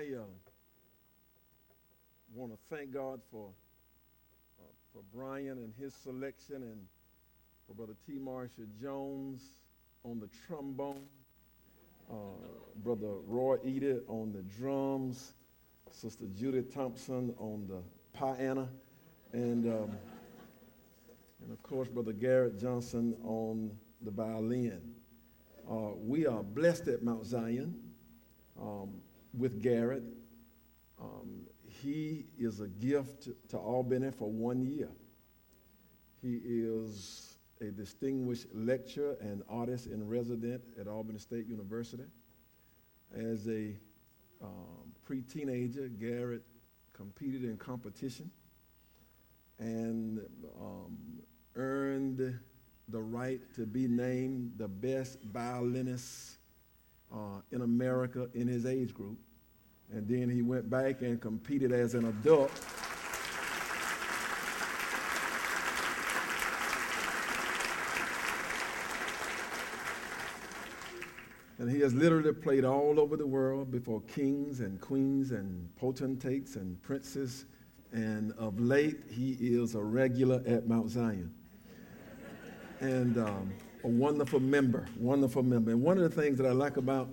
I uh, want to thank God for uh, for Brian and his selection, and for Brother T. Marshall Jones on the trombone, uh, Brother Roy Eder on the drums, Sister Judith Thompson on the piano, and um, and of course Brother Garrett Johnson on the violin. Uh, we are blessed at Mount Zion um, with Garrett. Um, he is a gift to Albany for one year. He is a distinguished lecturer and artist in resident at Albany State University. As a um, pre teenager, Garrett competed in competition and um, earned the right to be named the best violinist uh, in America in his age group. And then he went back and competed as an adult. And he has literally played all over the world before kings and queens and potentates and princes. And of late, he is a regular at Mount Zion. And um, a wonderful member, wonderful member. And one of the things that I like about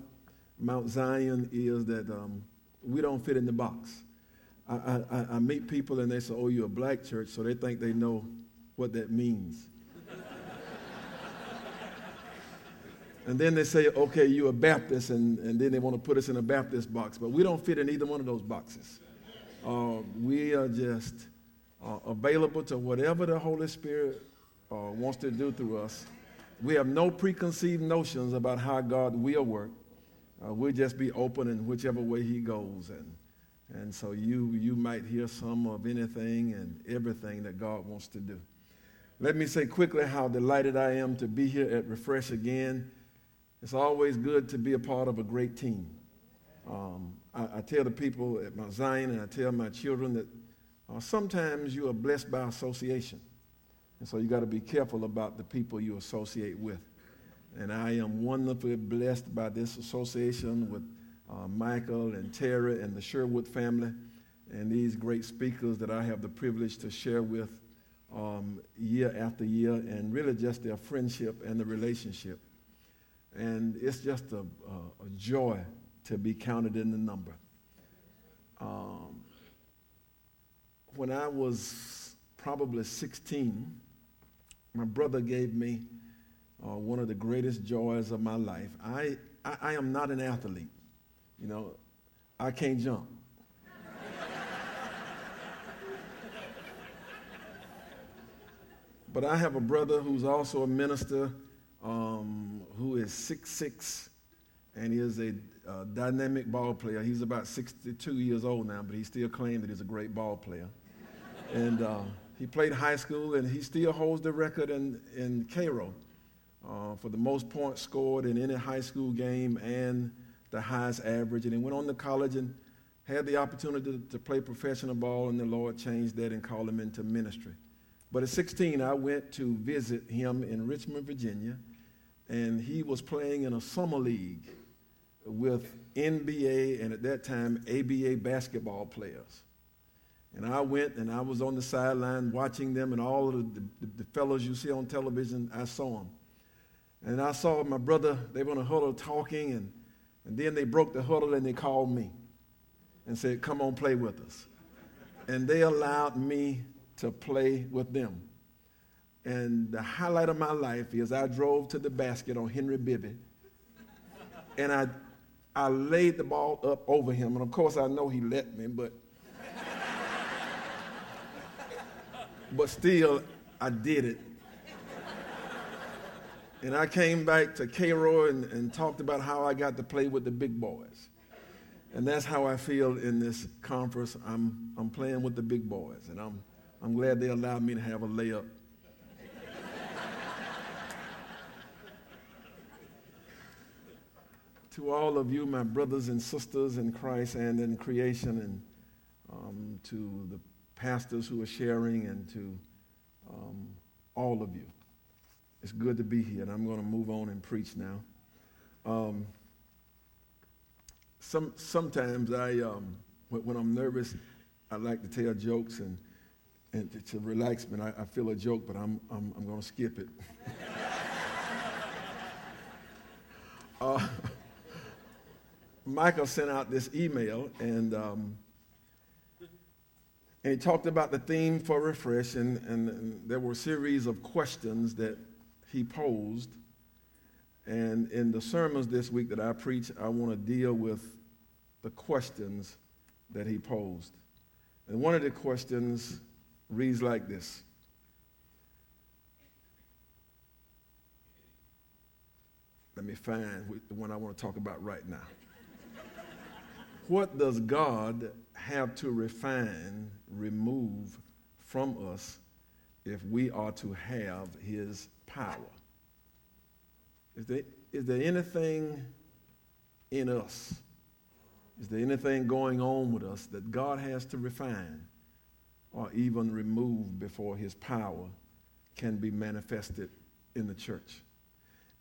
Mount Zion is that um, we don't fit in the box. I, I, I, meet people and they say, oh, you're a black church, so they think they know what that means. and then they say, okay, you're a Baptist, and, and then they want to put us in a Baptist box. But we don't fit in either one of those boxes. Uh, we are just uh, available to whatever the Holy Spirit uh, wants to do through us. We have no preconceived notions about how God will work. Uh, we'll just be open in whichever way He goes. And, and so you, you might hear some of anything and everything that God wants to do. Let me say quickly how delighted I am to be here at Refresh again. It's always good to be a part of a great team. Um, I, I, tell the people at Mount Zion and I tell my children that uh, sometimes you are blessed by association. And so you got to be careful about the people you associate with. And I am wonderfully blessed by this association with uh, Michael and Terry and the Sherwood family and these great speakers that I have the privilege to share with um, year after year and really just their friendship and the relationship. And it's just a, a, a joy to be counted in the number. Um, when I was probably 16, my brother gave me uh, one of the greatest joys of my life. I, I, I am not an athlete. You know, I can't jump. but I have a brother who's also a minister um, who is 6'6", and he is a uh, dynamic ball player. He's about 62 years old now, but he still claims that he's a great ball player. and uh, he played high school, and he still holds the record in, in Cairo uh, for the most points scored in any high school game and the highest average. And he went on to college and had the opportunity to, to play professional ball, and the Lord changed that and called him into ministry. But at 16, I went to visit him in Richmond, Virginia, and he was playing in a summer league with NBA and at that time ABA basketball players. And I went and I was on the sideline watching them, and all of the, the, the fellows you see on television, I saw them. And I saw my brother, they were in a huddle talking, and, and then they broke the huddle and they called me and said, Come on, play with us. And they allowed me to play with them. And the highlight of my life is I drove to the basket on Henry Bibby, and I, I laid the ball up over him. And of course, I know he let me, but but still, I did it. And I came back to Cairo and, and talked about how I got to play with the big boys. And that's how I feel in this conference. I'm, I'm playing with the big boys, and I'm, I'm glad they allowed me to have a layup. to all of you, my brothers and sisters in Christ and in creation, and um, to the pastors who are sharing, and to um, all of you. It's good to be here, and I'm going to move on and preach now. Um, some, sometimes I, um, when, I'm nervous, I like to tell jokes and, and to, to relax me. I, I, feel a joke, but I'm, I'm, I'm going to skip it. uh, Michael sent out this email, and, um, and he talked about the theme for refresh, and, and, and there were a series of questions that he posed. And in the sermons this week that I preach, I want to deal with the questions that he posed. And one of the questions reads like this Let me find the one I want to talk about right now. what does God have to refine, remove from us if we are to have his power? Is there, is there anything in us? Is there anything going on with us that God has to refine or even remove before his power can be manifested in the church?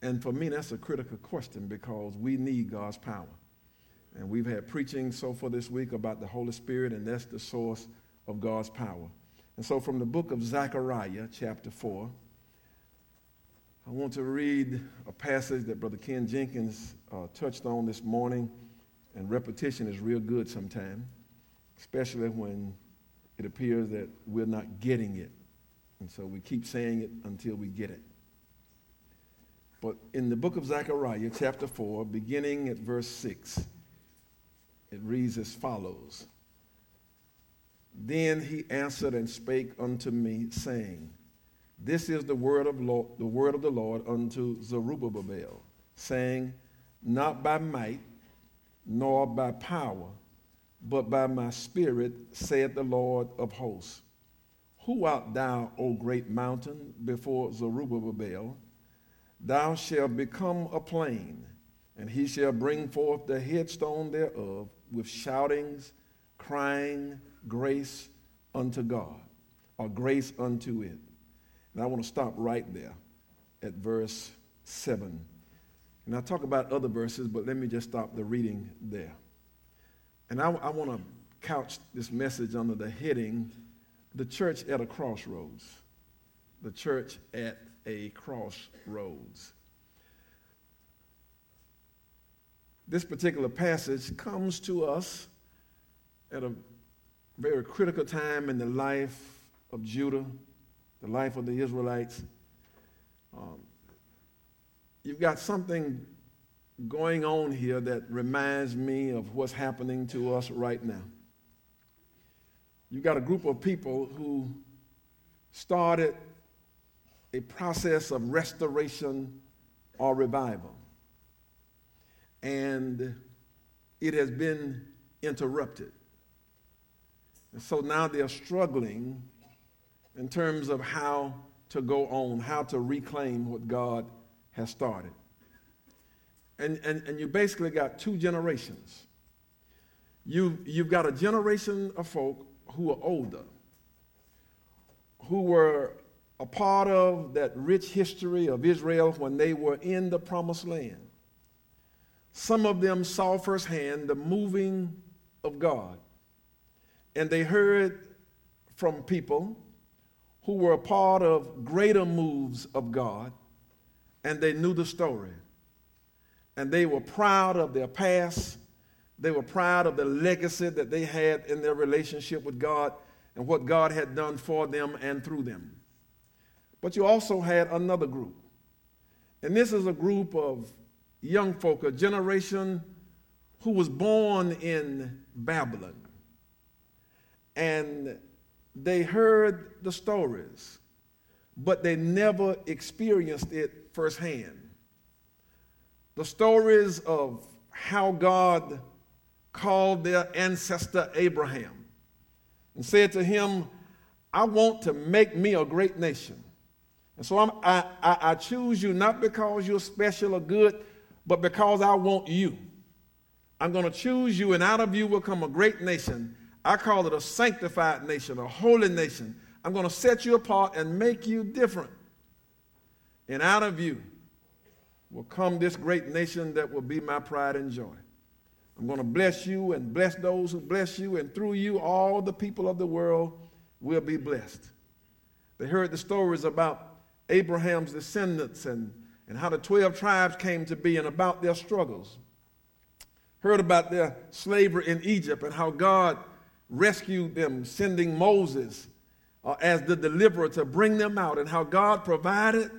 And for me, that's a critical question because we need God's power. And we've had preaching so far this week about the Holy Spirit, and that's the source of God's power. And so, from the book of Zechariah, chapter 4, I want to read a passage that Brother Ken Jenkins uh, touched on this morning, and repetition is real good sometimes, especially when it appears that we're not getting it. And so we keep saying it until we get it. But in the book of Zechariah, chapter 4, beginning at verse 6, it reads as follows Then he answered and spake unto me, saying, this is the word of Lord, the word of the Lord unto Zerubbabel, saying, Not by might, nor by power, but by my spirit, saith the Lord of hosts. Who art thou, O great mountain, before Zerubbabel? Thou shalt become a plain, and he shall bring forth the headstone thereof with shoutings, crying, grace unto God, or grace unto it. And I want to stop right there at verse 7. And I'll talk about other verses, but let me just stop the reading there. And I, I want to couch this message under the heading The Church at a Crossroads. The Church at a Crossroads. This particular passage comes to us at a very critical time in the life of Judah the life of the Israelites. Um, you've got something going on here that reminds me of what's happening to us right now. You've got a group of people who started a process of restoration or revival. And it has been interrupted. And so now they're struggling in terms of how to go on, how to reclaim what God has started. And, and, and you basically got two generations. You, you've got a generation of folk who are older, who were a part of that rich history of Israel when they were in the promised land. Some of them saw firsthand the moving of God, and they heard from people who were a part of greater moves of God, and they knew the story. And they were proud of their past. They were proud of the legacy that they had in their relationship with God and what God had done for them and through them. But you also had another group. And this is a group of young folk, a generation who was born in Babylon. And they heard the stories, but they never experienced it firsthand. The stories of how God called their ancestor Abraham and said to him, I want to make me a great nation. And so I, I, I choose you not because you're special or good, but because I want you. I'm going to choose you, and out of you will come a great nation I call it a sanctified nation, a holy nation. I'm going to set you apart and make you different. And out of you will come this great nation that will be my pride and joy. I'm going to bless you and bless those who bless you, and through you, all the people of the world will be blessed. They heard the stories about Abraham's descendants and, and how the 12 tribes came to be and about their struggles. Heard about their slavery in Egypt and how God rescued them, sending Moses uh, as the deliverer to bring them out, and how God provided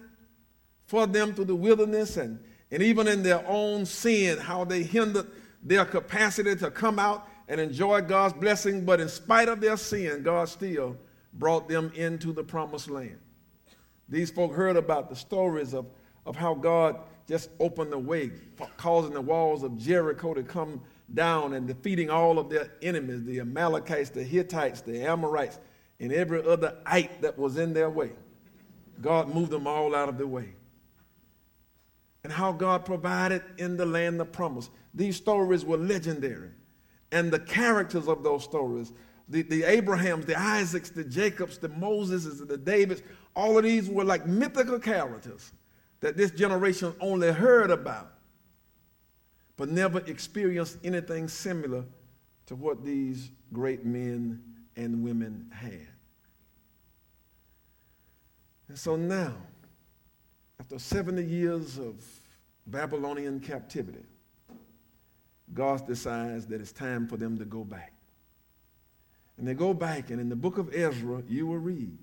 for them through the wilderness and, and even in their own sin, how they hindered their capacity to come out and enjoy God's blessing, but in spite of their sin, God still brought them into the promised land. These folk heard about the stories of, of how God just opened the way, causing the walls of Jericho to come down and defeating all of their enemies the Amalekites, the Hittites, the Amorites, and every other ite that was in their way. God moved them all out of the way. And how God provided in the land of promise. These stories were legendary. And the characters of those stories, the, the Abrahams, the Isaacs, the Jacobs, the Moseses, the Davids, all of these were like mythical characters that this generation only heard about, but never experienced anything similar to what these great men and women had. And so now, after 70 years of Babylonian captivity, God decides that it's time for them to go back. And they go back, and in the book of Ezra, you will read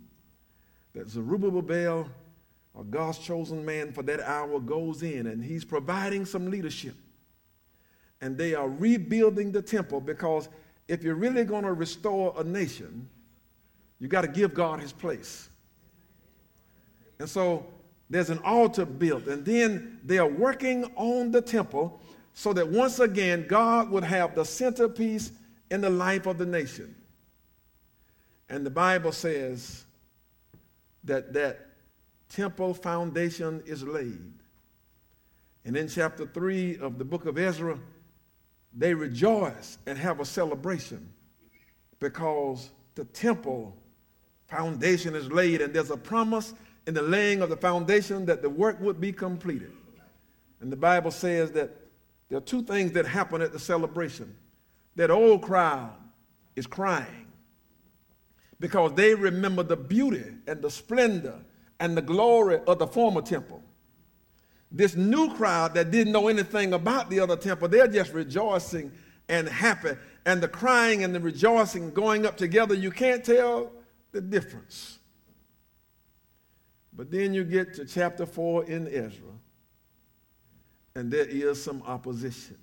that Zerubbabel, or God's chosen man for that hour, goes in and he's providing some leadership. And they are rebuilding the temple because if you're really going to restore a nation, you got to give God his place. And so there's an altar built, and then they are working on the temple so that once again God would have the centerpiece in the life of the nation. And the Bible says that that temple foundation is laid. And in chapter 3 of the book of Ezra, they rejoice and have a celebration because the temple foundation is laid and there's a promise in the laying of the foundation that the work would be completed. And the Bible says that there are two things that happen at the celebration. That old crowd is crying because they remember the beauty and the splendor and the glory of the former temple. This new crowd that didn't know anything about the other temple, they're just rejoicing and happy. And the crying and the rejoicing going up together, you can't tell the difference. But then you get to chapter 4 in Ezra, and there is some opposition.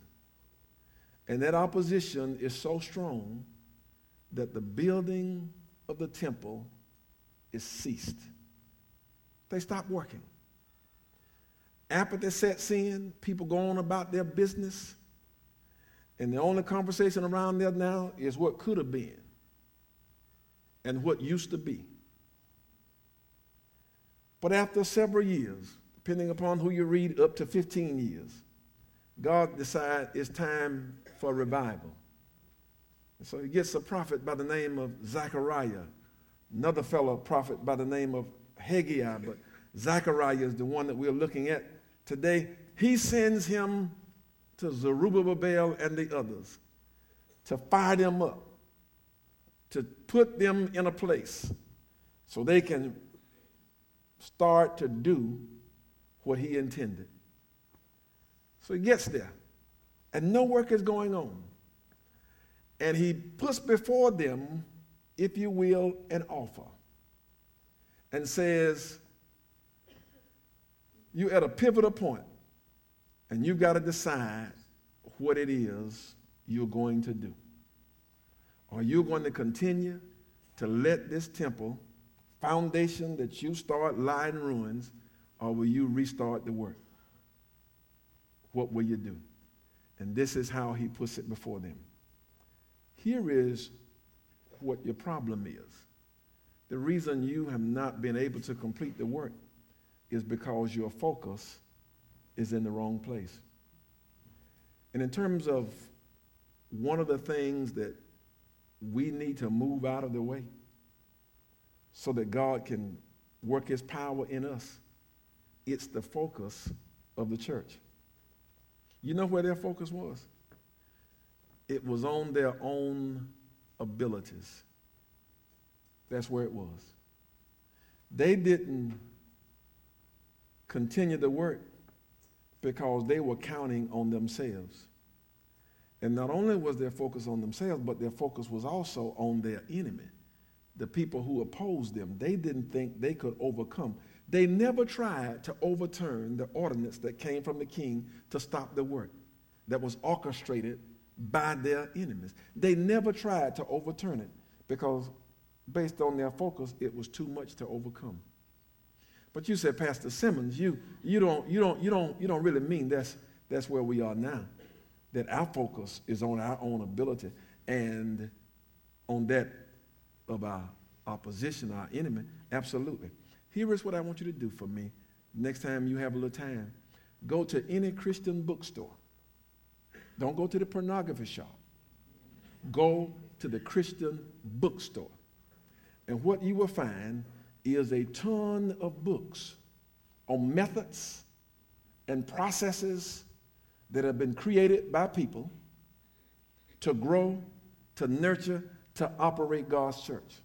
And that opposition is so strong that the building of the temple is ceased. They stop working. Apathy sets in, people go on about their business, and the only conversation around there now is what could have been and what used to be. But after several years, depending upon who you read, up to 15 years, God decides it's time for revival. And so he gets a prophet by the name of Zechariah, another fellow prophet by the name of Haggai, but Zechariah is the one that we're looking at today. He sends him to Zerubbabel and the others to fire them up, to put them in a place so they can start to do what he intended. So he gets there, and no work is going on. And he puts before them, if you will, an offer and says, You're at a pivotal point, and you've got to decide what it is you're going to do. Are you going to continue to let this temple foundation that you start lie in ruins, or will you restart the work? What will you do? And this is how he puts it before them. Here is what your problem is. The reason you have not been able to complete the work is because your focus is in the wrong place. And in terms of one of the things that we need to move out of the way, so that God can work his power in us. It's the focus of the church. You know where their focus was? it was on their own abilities. That's where it was. They didn't continue the work because they were counting on themselves. And not only was their focus on themselves, but their focus was also on their enemy, the people who opposed them. They didn't think they could overcome. They never tried to overturn the ordinance that came from the king to stop the work that was orchestrated by their enemies. They never tried to overturn it because, based on their focus, it was too much to overcome. But you said, Pastor Simmons, you, you, don't, you, don't, you, don't, you don't really mean that's, that's where we are now. That our focus is on our own ability and on that of our opposition, our enemy. Absolutely. Here is what I want you to do for me next time you have a little time. Go to any Christian bookstore. Don't go to the pornography shop. Go to the Christian bookstore. And what you will find is a ton of books on methods and processes that have been created by people to grow, to nurture, to operate God's church.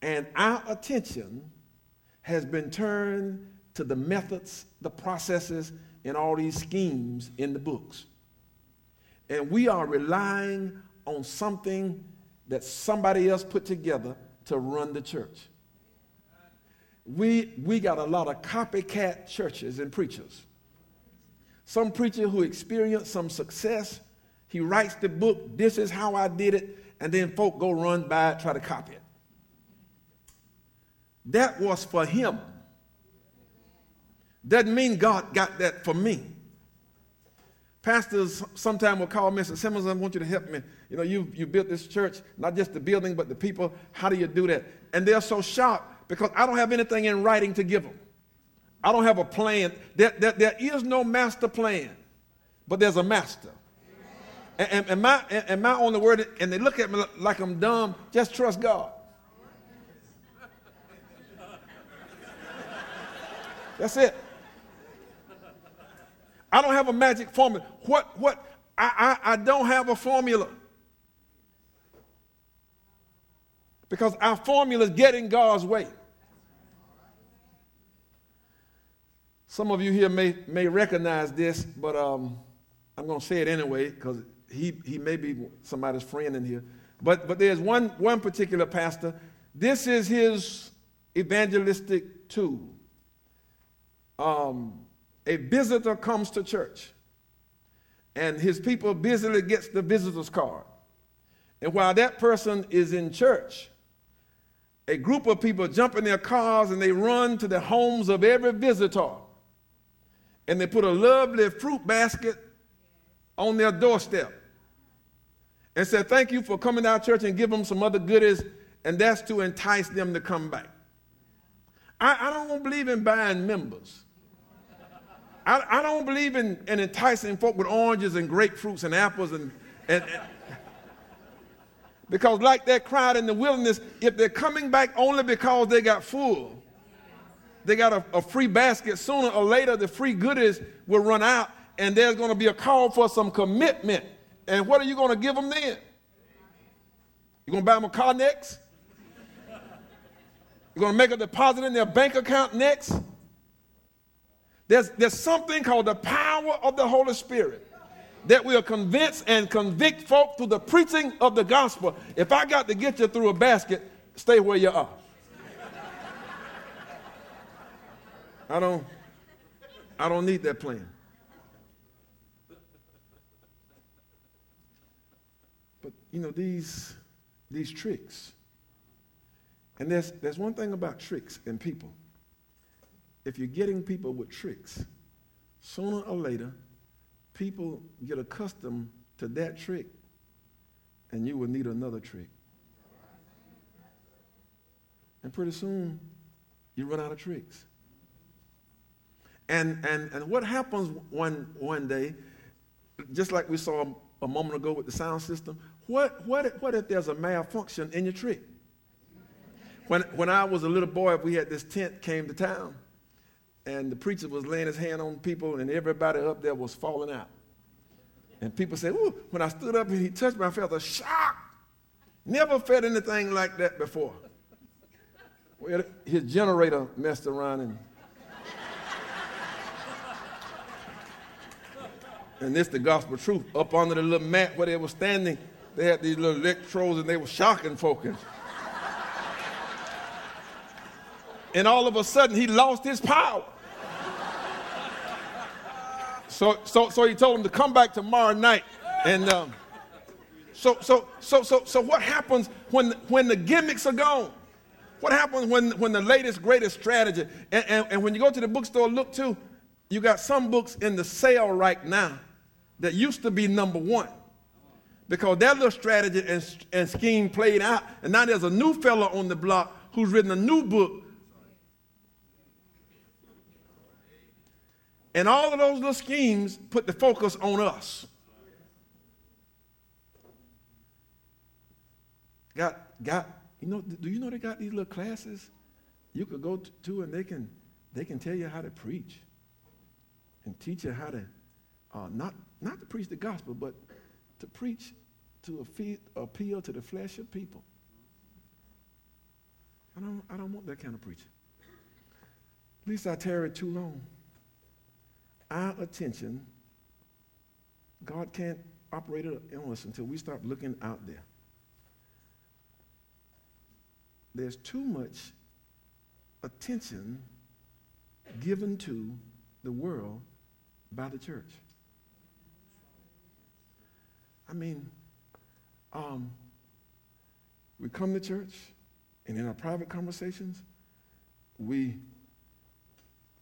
And our attention has been turned to the methods, the processes, and all these schemes in the books. And we are relying on something that somebody else put together to run the church. We, we got a lot of copycat churches and preachers. Some preacher who experienced some success, he writes the book, This is how I did it, and then folk go run by it, try to copy it. That was for him. Doesn't mean God got that for me. Pastors sometimes will call Mr. Simmons, I want you to help me. You know, you, you built this church, not just the building, but the people. How do you do that? And they're so shocked because I don't have anything in writing to give them. I don't have a plan. There, there, there is no master plan, but there's a master. And, and, and, my, and my only word, and they look at me like I'm dumb, just trust God. That's it. I don't have a magic formula. What, what, I, I, I don't have a formula. Because our formula is getting God's way. Some of you here may, may recognize this, but um, I'm going to say it anyway because he, he may be somebody's friend in here. But, but there's one, one particular pastor. This is his evangelistic tool um, a visitor comes to church and his people busily gets the visitor's card. And while that person is in church, a group of people jump in their cars and they run to the homes of every visitor. And they put a lovely fruit basket on their doorstep and said, Thank you for coming to our church and give them some other goodies. And that's to entice them to come back. I, I don't believe in buying members. I, I don't believe in, in enticing folk with oranges and grapefruits and apples and, and, and because like that crowd in the wilderness, if they're coming back only because they got full, they got a, a free basket, sooner or later the free goodies will run out and there's going to be a call for some commitment. And what are you going to give them then? You're going to buy them a car next? You're going to make a deposit in their bank account next? There's, there's something called the power of the Holy Spirit that will convince and convict folk through the preaching of the gospel. If I got to get you through a basket, stay where you are. I don't, I don't need that plan. But you know, these, these tricks. And there's, there's one thing about tricks and people if you're getting people with tricks, sooner or later, people get accustomed to that trick and you will need another trick. And pretty soon, you run out of tricks. And, and, and what happens one, one day, just like we saw a moment ago with the sound system, what, what, what if there's a malfunction in your trick? When, when I was a little boy, if we had this tent came to town and the preacher was laying his hand on people, and everybody up there was falling out. And people said, Ooh, when I stood up and he touched me, I felt a shock. Never felt anything like that before. Well, his generator messed around and and this the gospel truth. Up under the little mat where they were standing, they had these little electrodes and they were shocking folks. And all of a sudden he lost his power. So, so, so he told him to come back tomorrow night. And um, so, so, so, so, so what happens when, when the gimmicks are gone? What happens when, when the latest, greatest strategy? And, and, and when you go to the bookstore, look too, you got some books in the sale right now that used to be number one because that little strategy and, and scheme played out. And now there's a new fella on the block who's written a new book And all of those little schemes put the focus on us. Got, got, you know, do you know they got these little classes you could go to and they can, they can tell you how to preach and teach you how to, uh, not, not to preach the gospel, but to preach to appeal to the flesh of people. I don't, I don't want that kind of preaching. At least I tarried too long our attention, God can't operate on us until we start looking out there. There's too much attention given to the world by the church. I mean, um, we come to church, and in our private conversations, we,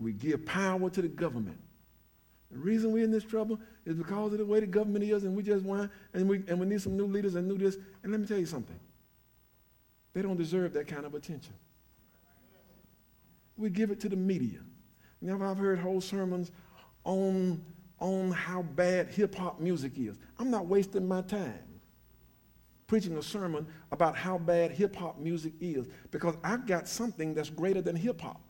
we give power to the government. The reason we're in this trouble is because of the way the government is, and we just want, and we, and we need some new leaders and new this. And let me tell you something. They don't deserve that kind of attention. We give it to the media. You know, I've heard whole sermons on, on how bad hip hop music is. I'm not wasting my time preaching a sermon about how bad hip hop music is because I've got something that's greater than hip hop.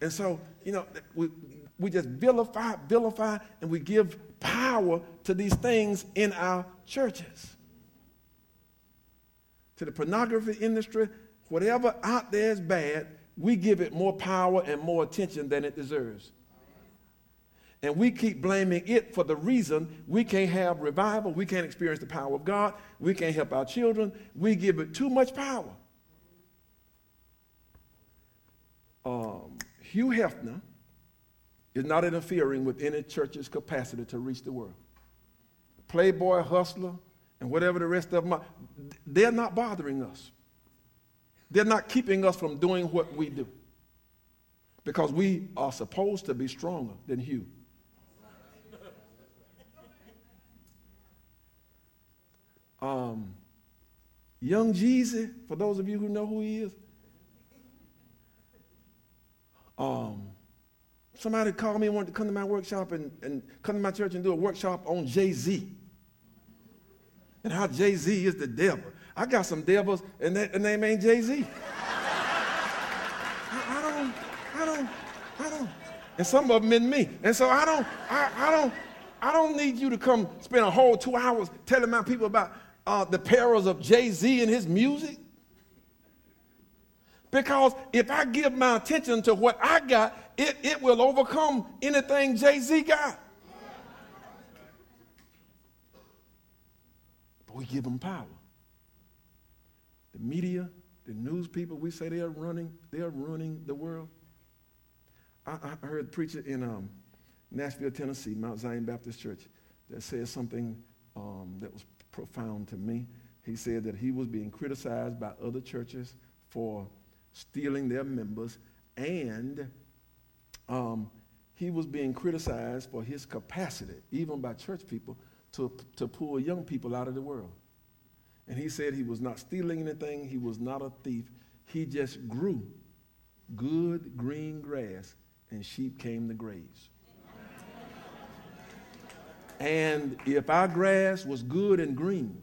And so, you know, we, we just vilify, vilify, and we give power to these things in our churches. To the pornography industry, whatever out there is bad, we give it more power and more attention than it deserves. And we keep blaming it for the reason we can't have revival, we can't experience the power of God, we can't help our children, we give it too much power. Um, Hugh Hefner is not interfering with any church's capacity to reach the world. Playboy, hustler, and whatever the rest of them are, they're not bothering us. They're not keeping us from doing what we do. Because we are supposed to be stronger than Hugh. Um, young Jeezy, for those of you who know who he is, um, Somebody called me and wanted to come to my workshop and, and come to my church and do a workshop on Jay Z and how Jay Z is the devil. I got some devils, and their name ain't Jay Z. I, I, don't, I don't, I don't. And some of them in me. And so I don't, I, I don't, I don't need you to come spend a whole two hours telling my people about uh, the perils of Jay Z and his music. Because if I give my attention to what I got, it, it will overcome anything Jay Z got. But we give them power. The media, the news people, we say they're running, they're running the world. I, I heard a preacher in um, Nashville, Tennessee, Mount Zion Baptist Church, that said something um, that was profound to me. He said that he was being criticized by other churches for stealing their members, and um, he was being criticized for his capacity, even by church people, to, to pull young people out of the world. And he said he was not stealing anything, he was not a thief, he just grew good green grass, and sheep came to graze. and if our grass was good and green,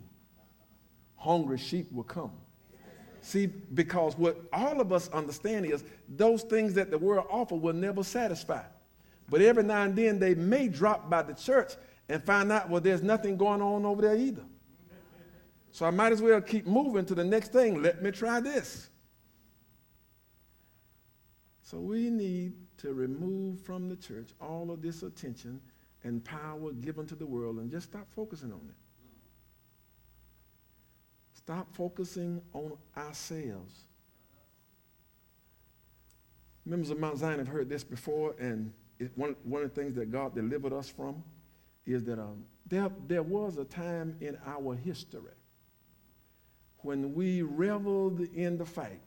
hungry sheep would come See, because what all of us understand is those things that the world offer will never satisfy. But every now and then they may drop by the church and find out, well, there's nothing going on over there either. So I might as well keep moving to the next thing. Let me try this. So we need to remove from the church all of this attention and power given to the world and just stop focusing on it. Stop focusing on ourselves. Members of Mount Zion have heard this before, and it, one, one of the things that God delivered us from is that um, there, there was a time in our history when we reveled in the fact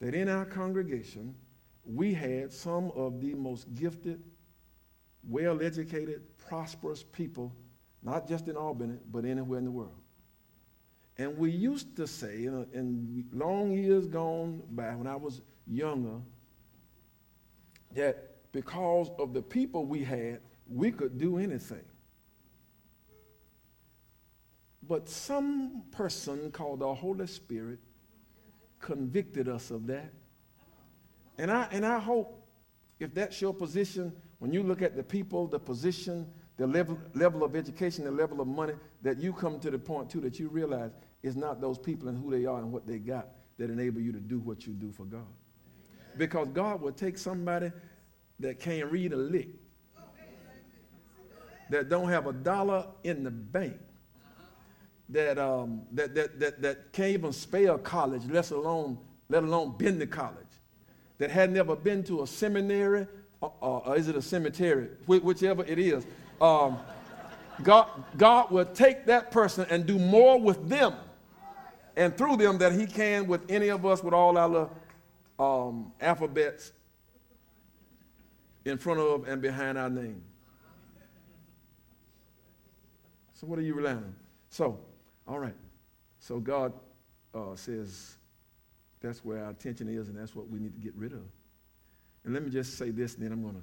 that in our congregation we had some of the most gifted, well educated, prosperous people, not just in Albany, but anywhere in the world. And we used to say, in, in long years gone by, when I was younger, that because of the people we had, we could do anything. But some person called the Holy Spirit convicted us of that. And I, and I hope if that's your position, when you look at the people, the position, the level, level of education, the level of money, that you come to the point too that you realize it's not those people and who they are and what they got that enable you to do what you do for God. Because God will take somebody that can't read a lick, that don't have a dollar in the bank, that, um, that, that, that, that can't even spell college, let alone, let alone been to college, that had never been to a seminary, or, or is it a cemetery, whichever it is. Um, God, God will take that person and do more with them and through them than he can with any of us with all our um, alphabets in front of and behind our name. So, what are you relying on? So, all right. So, God uh, says that's where our attention is, and that's what we need to get rid of. And let me just say this, then I'm going to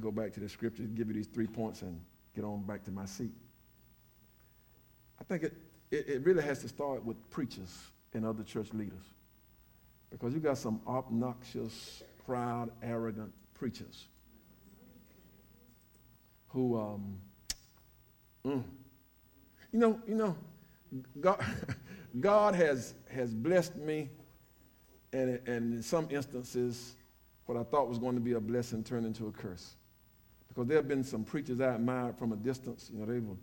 go back to the scripture, give you these three points, and get on back to my seat. I think it, it, it really has to start with preachers and other church leaders. Because you got some obnoxious, proud, arrogant preachers who, um, mm, you know, you know, God, God has, has blessed me, and, and in some instances, what I thought was going to be a blessing turned into a curse. Because there have been some preachers I admired from a distance. You know, they were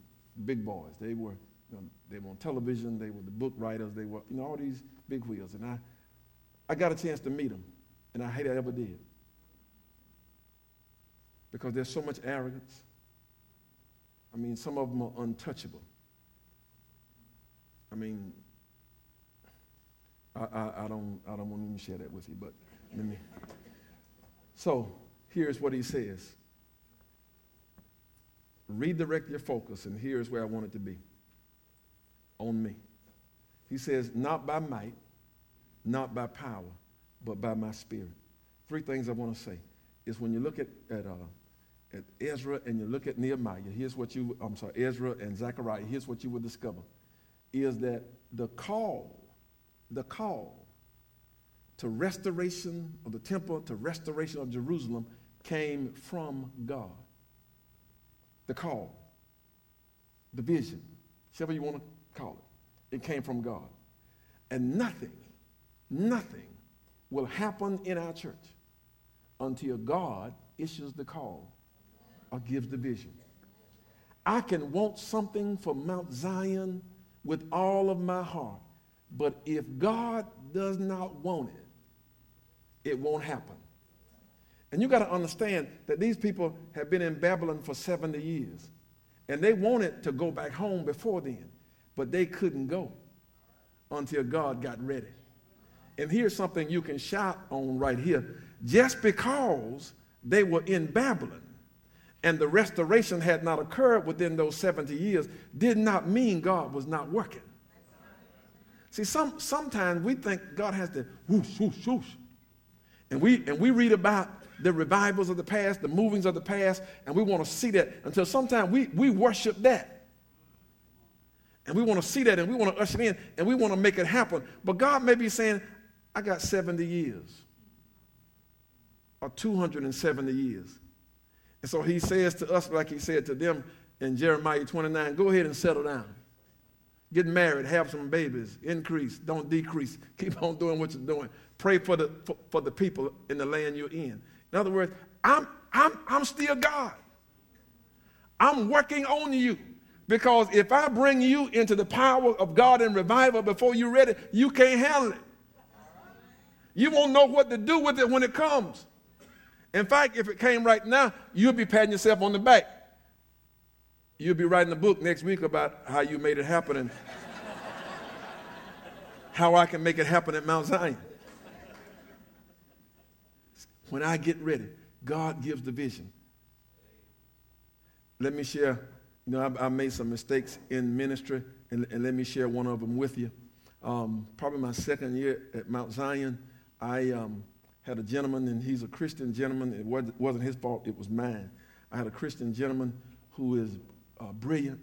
big boys. They were, you know, they were on television. They were the book writers. They were, you know, all these big wheels. And I, I got a chance to meet them, and I hate I ever did. Because there's so much arrogance. I mean, some of them are untouchable. I mean, I, I, I don't, I don't want to share that with you, but let me. So here's what he says redirect your focus, and here's where I want it to be on me. He says, Not by might, not by power, but by my spirit. Three things I want to say is when you look at, at, uh, at Ezra and you look at Nehemiah, here's what you, I'm sorry, Ezra and Zechariah, here's what you will discover is that the call, the call to restoration of the temple, to restoration of Jerusalem came from God. The call, the vision, whatever you want to call it, it came from God. And nothing, nothing will happen in our church until God issues the call or gives the vision. I can want something for Mount Zion with all of my heart, but if God does not want it, it won't happen. And you got to understand that these people have been in Babylon for 70 years. And they wanted to go back home before then, but they couldn't go until God got ready. And here's something you can shout on right here. Just because they were in Babylon and the restoration had not occurred within those 70 years did not mean God was not working. See, some, sometimes we think God has to whoosh, whoosh, whoosh. And we, and we read about the revivals of the past, the movings of the past, and we want to see that until sometimes we, we worship that. And we want to see that and we want to usher in and we want to make it happen. But God may be saying, I got 70 years. or 270 years. And so he says to us, like he said to them in Jeremiah 29, go ahead and settle down. Get married, have some babies, increase, don't decrease. Keep on doing what you're doing. Pray for the, for, for the people in the land you're in. In other words, I'm, I'm, I'm still God. I'm working on you. Because if I bring you into the power of God and revival before you're ready, you can't handle it. You won't know what to do with it when it comes. In fact, if it came right now, you'll be patting yourself on the back. You'll be writing a book next week about how you made it happen and how I can make it happen at Mount Zion. When I get ready, God gives the vision. Let me share, you know, I, I made some mistakes in ministry, and, and, let me share one of them with you. Um, probably my second year at Mount Zion, I um, had a gentleman, and he's a Christian gentleman. It wasn't his fault, it was mine. I had a Christian gentleman who is uh, brilliant.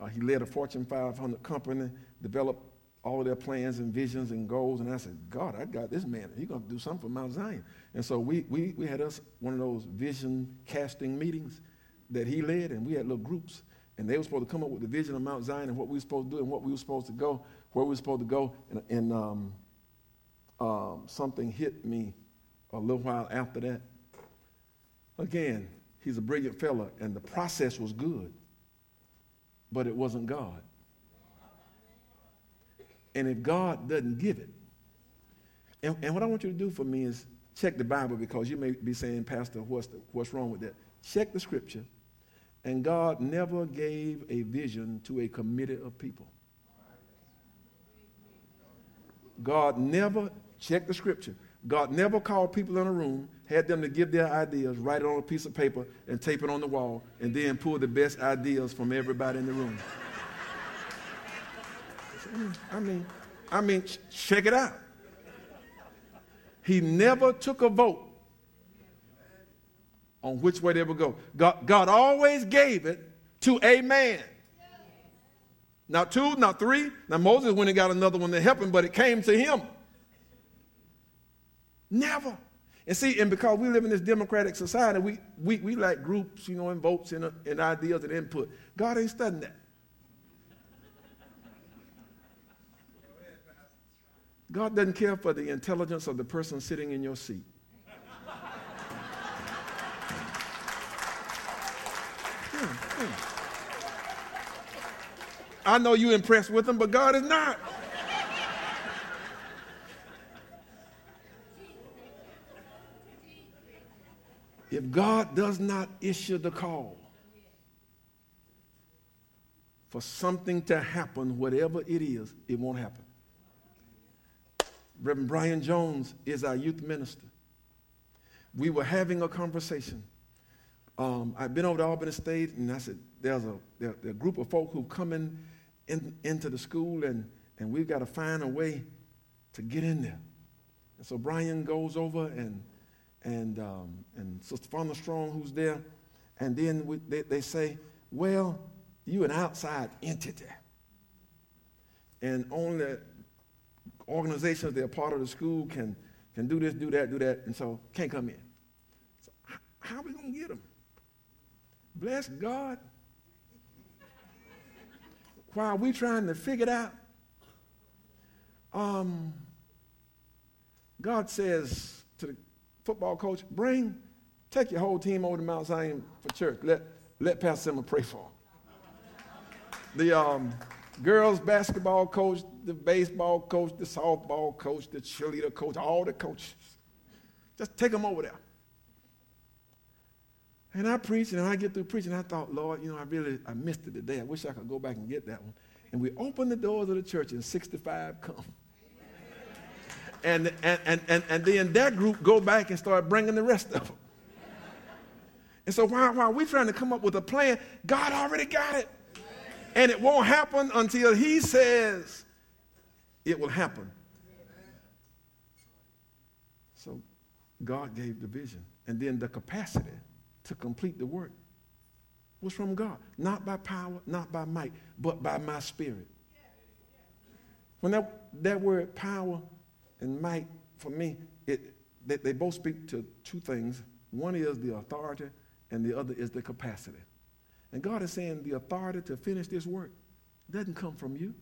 Uh, he led a Fortune 500 company, developed all of their plans and visions and goals. And I said, God, I got this man. He's going to do something for Mount Zion. And so we, we, we had us one of those vision casting meetings that he led, and we had little groups. And they were supposed to come up with the vision of Mount Zion and what we were supposed to do and what we were supposed to go, where we were supposed to go. And, and um, um, something hit me a little while after that. Again, he's a brilliant fella, and the process was good, but it wasn't God. And if God doesn't give it, and, and, what I want you to do for me is check the Bible because you may be saying, Pastor, what's, the, what's wrong with that? Check the scripture. And God never gave a vision to a committee of people. God never, check the scripture. God never called people in a room, had them to give their ideas, write it on a piece of paper, and tape it on the wall, and then pull the best ideas from everybody in the room. I mean, I mean, check it out. He never took a vote on which way they would go. God, God always gave it to a man. Not two, not three. Now Moses went and got another one to help him, but it came to him. Never. And see, and because we live in this democratic society, we, we, we like groups, you know, and votes and, uh, and ideas and input. God ain't studying that. God doesn't care for the intelligence of the person sitting in your seat. I know you're impressed with them, but God is not. If God does not issue the call for something to happen, whatever it is, it won't happen. Reverend Brian Jones is our youth minister. We were having a conversation. Um, I've been over to Albany State, and I said, there's a, there, a group of folk who come in, in, into the school, and, and we've got to find a way to get in there. And so Brian goes over and and, um, and Sister Fonda Strong, who's there. And then we, they, they say, well, you an outside entity. And only organizations that are part of the school can, can do this, do that, do that, and so can't come in. So how are we going to get them? Bless God. While we trying to figure it out, um, God says to the football coach, bring, take your whole team over to Mount Zion for church. Let, let Pastor Simon pray for them. The um, girls basketball coach, the baseball coach, the softball coach, the cheerleader coach, all the coaches. Just take them over there. And I preached, and I get through preaching, I thought, Lord, you know, I really, I missed it today. I wish I could go back and get that one. And we opened the doors of the church, and 65 come and, and, and, and, and then that group go back and start bringing the rest of them. And so while, while we're trying to come up with a plan, God already got it. And it won't happen until He says it will happen. So God gave the vision. And then the capacity to complete the work was from God. Not by power, not by might, but by my spirit. When that, that word power and might, for me, it, they, they both speak to two things. One is the authority, and the other is the capacity. And God is saying the authority to finish this work doesn't come from you.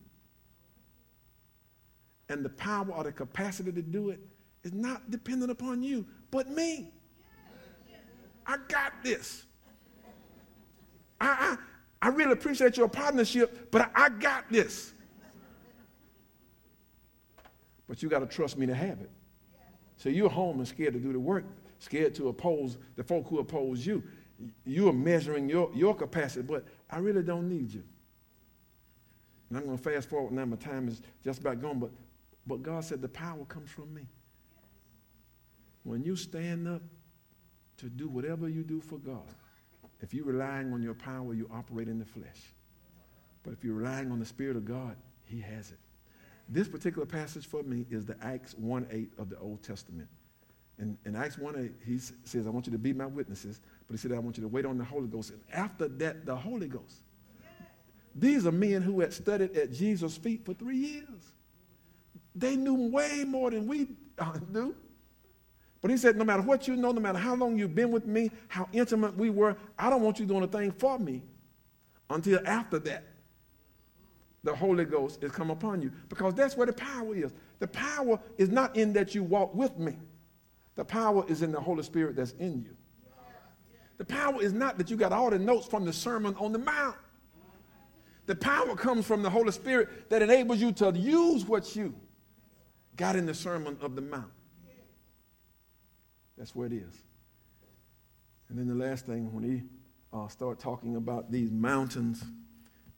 And the power or the capacity to do it is not dependent upon you, but me. I got this. I, I, I really appreciate your partnership, but I, I got this. But you got to trust me to have it. So you're home and scared to do the work, scared to oppose the folk who oppose you. You are measuring your, your capacity, but I really don't need you. And I'm going to fast forward now. My time is just about gone, but, but God said the power comes from me. When you stand up to do whatever you do for God, if you're relying on your power, you operate in the flesh. But if you're relying on the Spirit of God, He has it. This particular passage for me is the Acts 1 8 of the Old Testament. In, in Acts 1 8, he says, I want you to be my witnesses, but he said, I want you to wait on the Holy Ghost. And after that, the Holy Ghost. These are men who had studied at Jesus' feet for three years. They knew way more than we uh, do. But he said, no matter what you know, no matter how long you've been with me, how intimate we were, I don't want you doing a thing for me until after that the Holy Ghost is come upon you. Because that's where the power is. The power is not in that you walk with me. The power is in the Holy Spirit that's in you. The power is not that you got all the notes from the Sermon on the Mount. The power comes from the Holy Spirit that enables you to use what you got in the Sermon of the Mount. That's where it is. And then the last thing, when he uh, started talking about these mountains,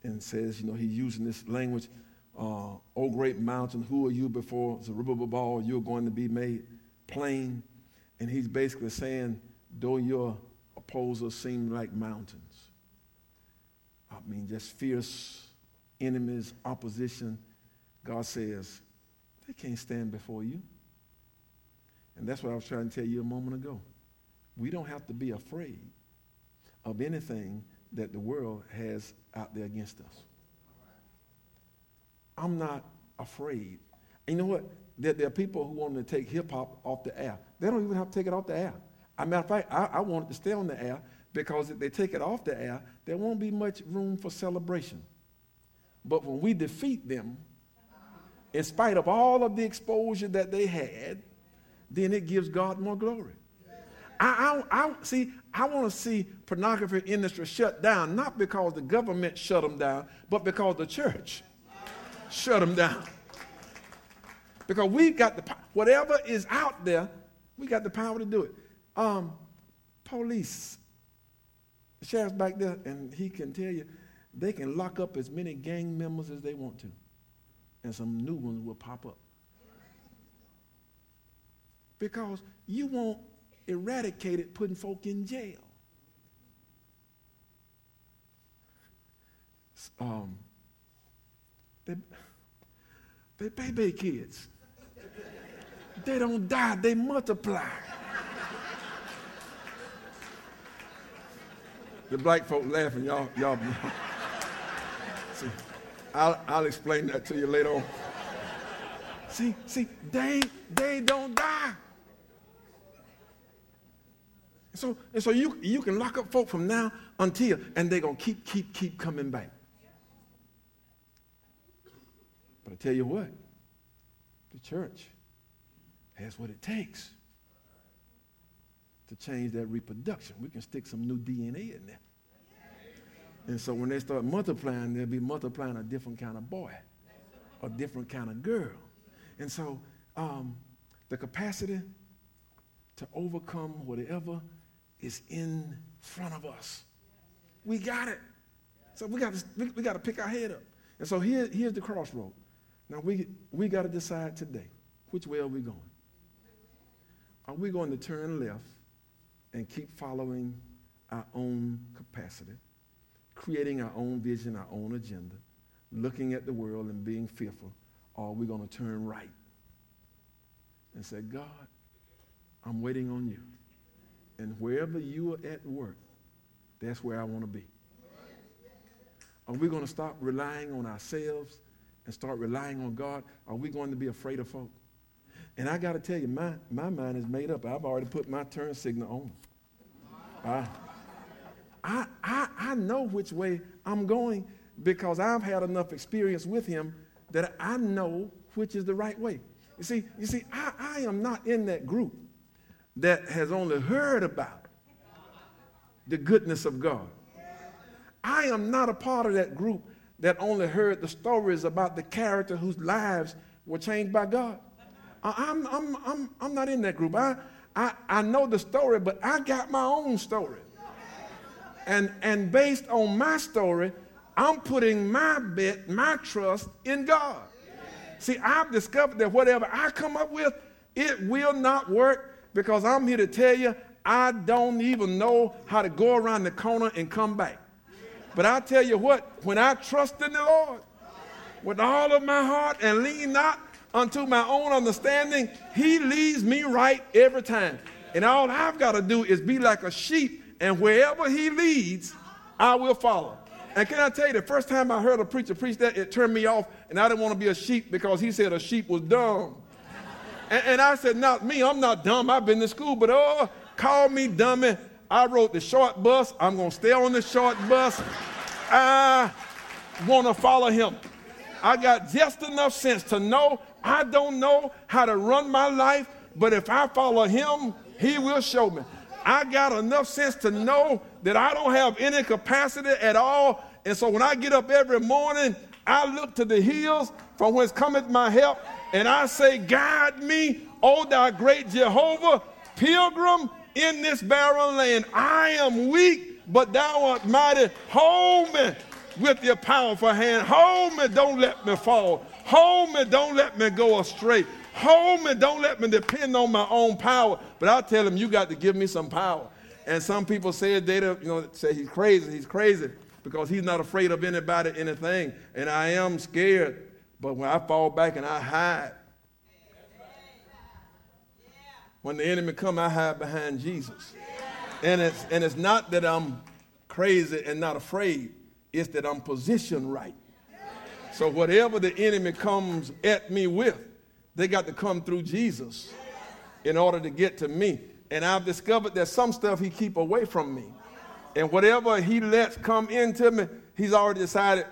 and says, you know, he's using this language, uh, oh great mountain, who are you before Zerubbabel? You're going to be made plain. And he's basically saying, though your opposers seem like mountains, I mean, just fierce enemies, opposition, God says, they can't stand before you. And that's what I was trying to tell you a moment ago. We don't have to be afraid of anything that the world has out there against us. I'm not afraid. You know what? There, there, are people who want to take hip hop off the air. They don't even have to take it off the air. As a matter of fact, I, I want it to stay on the air because if they take it off the air, there won't be much room for celebration. But when we defeat them, in spite of all of the exposure that they had, then it gives God more glory. I, I, I see. I want to see pornography industry shut down, not because the government shut them down, but because the church shut them down. Because we've got the power. whatever is out there, we got the power to do it. Um, police, the sheriff's back there, and he can tell you they can lock up as many gang members as they want to, and some new ones will pop up. Because you won't eradicate it putting folk in jail. Um, they, they baby kids. They don't die, they multiply. the black folk laughing, y'all, y'all. I'll, I'll explain that to you later on. See, see, they, they don't die. So, and so you, you can lock up folk from now until, and they're going to keep, keep, keep coming back. But I tell you what, the church has what it takes to change that reproduction. We can stick some new DNA in there. And so when they start multiplying, they'll be multiplying a different kind of boy, a different kind of girl. And so um, the capacity to overcome whatever is in front of us. We got it. So we got to, we, we got to pick our head up. And so here, here's the crossroad. Now we, we got to decide today which way are we going? Are we going to turn left and keep following our own capacity, creating our own vision, our own agenda, looking at the world and being fearful? Or are we going to turn right and say, God, I'm waiting on you. And wherever you are at work, that's where I want to be. Are we going to stop relying on ourselves and start relying on God? Are we going to be afraid of folk? And I got to tell you, my, my mind is made up. I've already put my turn signal on. I, I, I, I know which way I'm going because I've had enough experience with him that I know which is the right way. You see, you see, I, I am not in that group that has only heard about the goodness of God. I am not a part of that group that only heard the stories about the character whose lives were changed by God. I'm, I'm, I'm, I'm not in that group. I, I, I know the story, but I got my own story. And, and based on my story, I'm putting my bet, my trust in God. See, I've discovered that whatever I come up with, it will not work because I'm here to tell you, I don't even know how to go around the corner and come back. But I tell you what, when I trust in the Lord with all of my heart and lean not unto my own understanding, He leads me right every time. And all I've got to do is be like a sheep, and wherever He leads, I will follow. And can I tell you, the first time I heard a preacher preach that, it turned me off, and I didn't want to be a sheep because he said a sheep was dumb. And, and I said, Not me, I'm not dumb. I've been to school, but oh, call me dummy. I rode the short bus. I'm going to stay on the short bus. I want to follow him. I got just enough sense to know I don't know how to run my life, but if I follow him, he will show me. I got enough sense to know that I don't have any capacity at all. And so when I get up every morning, I look to the hills from whence cometh my help, and I say, Guide me, O thou great Jehovah, pilgrim in this barren land. I am weak, but thou art mighty. Hold me with your powerful hand. Hold me, don't let me fall. Hold me, don't let me go astray. Hold me, don't let me depend on my own power. But I tell him, you got to give me some power. And some people say they you know, say he's crazy, he's crazy because he's not afraid of anybody, anything. And I am scared. But when I fall back and I hide, when the enemy come, I hide behind Jesus. And it's, and it's not that I'm crazy and not afraid. It's that I'm positioned right. So whatever the enemy comes at me with, they got to come through Jesus in order to get to me. And I've discovered that some stuff he keep away from me. And whatever he lets come into me, he's already decided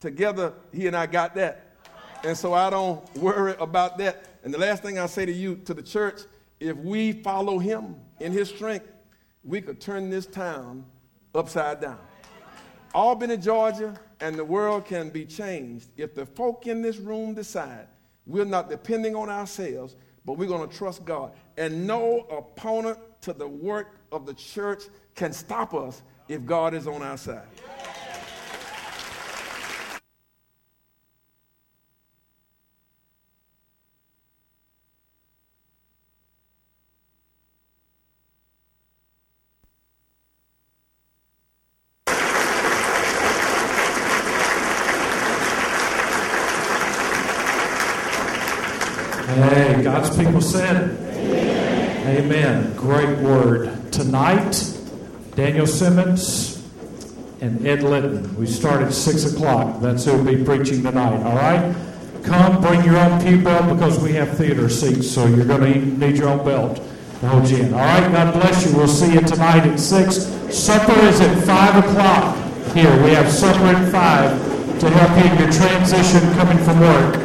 together he and I got that. And so I don't worry about that. And the last thing I say to you, to the church, if we follow him in his strength, we could turn this town upside down. Albany, Georgia, and the world can be changed if the folk in this room decide we're not depending on ourselves, but we're going to trust God. And no opponent to the work of the church can stop us if God is on our side. Hey, God's people said, Amen. Amen. Great word. Tonight, Daniel Simmons and Ed Litton. We start at 6 o'clock. That's who will be preaching tonight, all right? Come, bring your own pew belt because we have theater seats, so you're going to need your own belt to hold you in. All right, God bless you. We'll see you tonight at 6. Supper is at 5 o'clock here. We have supper at 5 to help you in your transition coming from work.